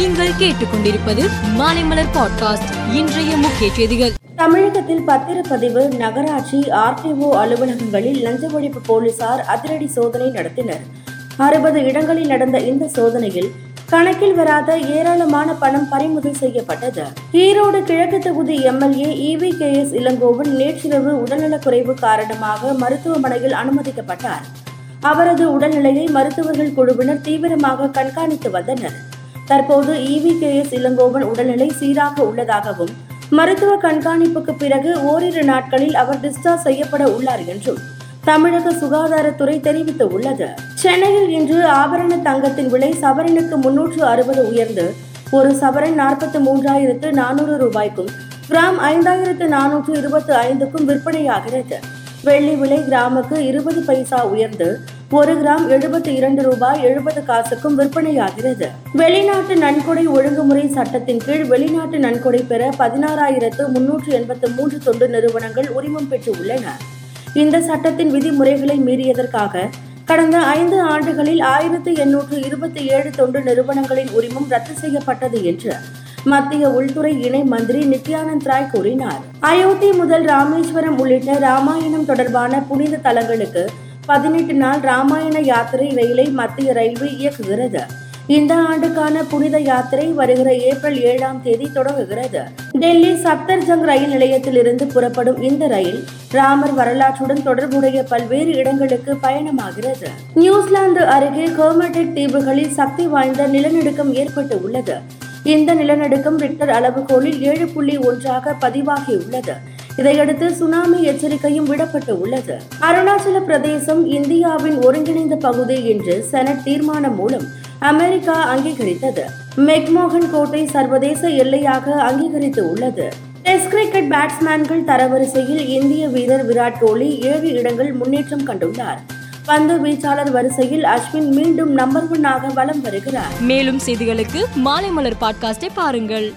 நீங்கள் கேட்டுக்கொண்டிருப்பது மாலைமலர் பாட்காஸ்ட் இன்றைய முக்கிய செய்திகள். தமிழகத்தில் பத்திரப்பதிவு நகராட்சி ஆர்டிஓ அலுவலகங்களில் லஞ்ச ஒழிப்பு போலீசார் அதிரடி சோதனை நடத்தினர். அறுபது இடங்களில் நடந்த இந்த சோதனையில் கணக்கில் வராத ஏராளமான பணம் பறிமுதல் செய்யப்பட்டது. ஈரோடு கிழக்கு தொகுதி MLA EV K S Elangovan நேற்றிரவு உடல்நலக்குறைவு காரணமாக மருத்துவமனையில் அனுமதிக்கப்பட்டார். அவரது உடல்நிலையை மருத்துவர்கள் குழுவினர் தீவிரமாக கண்காணித்து வந்தனர். தற்போது இவி கே எஸ் இளங்கோவன் உடல்நிலை சீராக உள்ளதாகவும் மருத்துவ கண்காணிப்புக்கு பிறகு ஓரிரு நாட்களில் அவர் டிஸ்சார்ஜ் செய்யப்பட உள்ளார் என்றும் தமிழக சுகாதாரத்துறை தெரிவித்து உள்ளது சென்னையில் இன்று ஆபரண தங்கத்தின் விலை சவரனுக்கு முன்னூற்று அறுபது உயர்ந்து ஒரு சவரன் நாற்பத்தி மூன்றாயிரத்து நானூறு ரூபாய்க்கும் கிராம் ஐந்தாயிரத்து நானூற்று இருபத்தி ஐந்துக்கும் விற்பனையாகிறது. வெள்ளி விலை கிராமுக்கு இருபது பைசா உயர்ந்து ஒரு கிராம் எழுபத்தி இரண்டு ரூபாய் எழுபது காசுக்கும் விற்பனையாகிறது. வெளிநாட்டு நன்கொடை ஒழுங்குமுறை சட்டத்தின் கீழ் வெளிநாட்டு நன்கொடை பெற பதினாறாயிரத்து முன்னூற்று எண்பத்து மூன்று தொண்டு நிறுவனங்கள் உரிமம் பெற்று உள்ளன இந்த சட்டத்தின் விதிமுறைகளை மீறியதற்காக கடந்த ஐந்து ஆண்டுகளில் ஆயிரத்து எண்ணூற்று இருபத்தி ஏழு தொண்டு நிறுவனங்களின் உரிமம் ரத்து செய்யப்பட்டது என்று மத்திய உள்துறை இணை மந்திரி நித்யானந்த் ராய் கூறினார். அயோத்தி முதல் ராமேஸ்வரம் உள்ளிட்ட ராமாயணம் தொடர்பான புனித தலங்களுக்கு பதினெட்டு நாள் ராமாயண யாத்திரை ரயிலை மத்திய ரயில்வே இயக்குகிறது. இந்த ஆண்டுக்கான புனித யாத்திரை வருகிற ஏப்ரல் ஏழாம் தேதி தொடங்குகிறது. டெல்லி சப்தர்ஜங் ரயில் நிலையத்திலிருந்து புறப்படும் இந்த ரயில் ராமர் வரலாற்றுடன் தொடர்புடைய பல்வேறு இடங்களுக்கு பயணமாகிறது. நியூசிலாந்து அருகே ஹோமடெக் தீவுகளில் சக்தி வாய்ந்த நிலநடுக்கம் ஏற்பட்டு உள்ளது. இந்த நிலநடுக்கம் ரிக்டர் அளவுகோலில் ஏழு புள்ளி ஒன்றாக பதிவாகியுள்ளது. இதையடுத்து சுனாமி எச்சரிக்கையும் விடப்பட்டு உள்ளது. அருணாச்சல பிரதேசம் இந்தியாவின் ஒருங்கிணைந்த பகுதி என்று செனட் தீர்மானம் மூலம் அமெரிக்கா அங்கீகரித்தது. மெக்மோகன் கோட்டை சர்வதேச எல்லையாக அங்கீகரித்து உள்ளது. டெஸ்ட் கிரிக்கெட் பேட்ஸ்மேன்கள் தரவரிசையில் இந்திய வீரர் விராட் கோலி ஏழு இடங்கள் முன்னேற்றம் கண்டுள்ளார். பந்து வீச்சாளர் வரிசையில் அஸ்வின் மீண்டும் நம்பர் ஒன்னாக வலம் வருகிறார். மேலும் செய்திகளுக்கு மாலை மலர் பாட்காஸ்டை பாருங்கள்.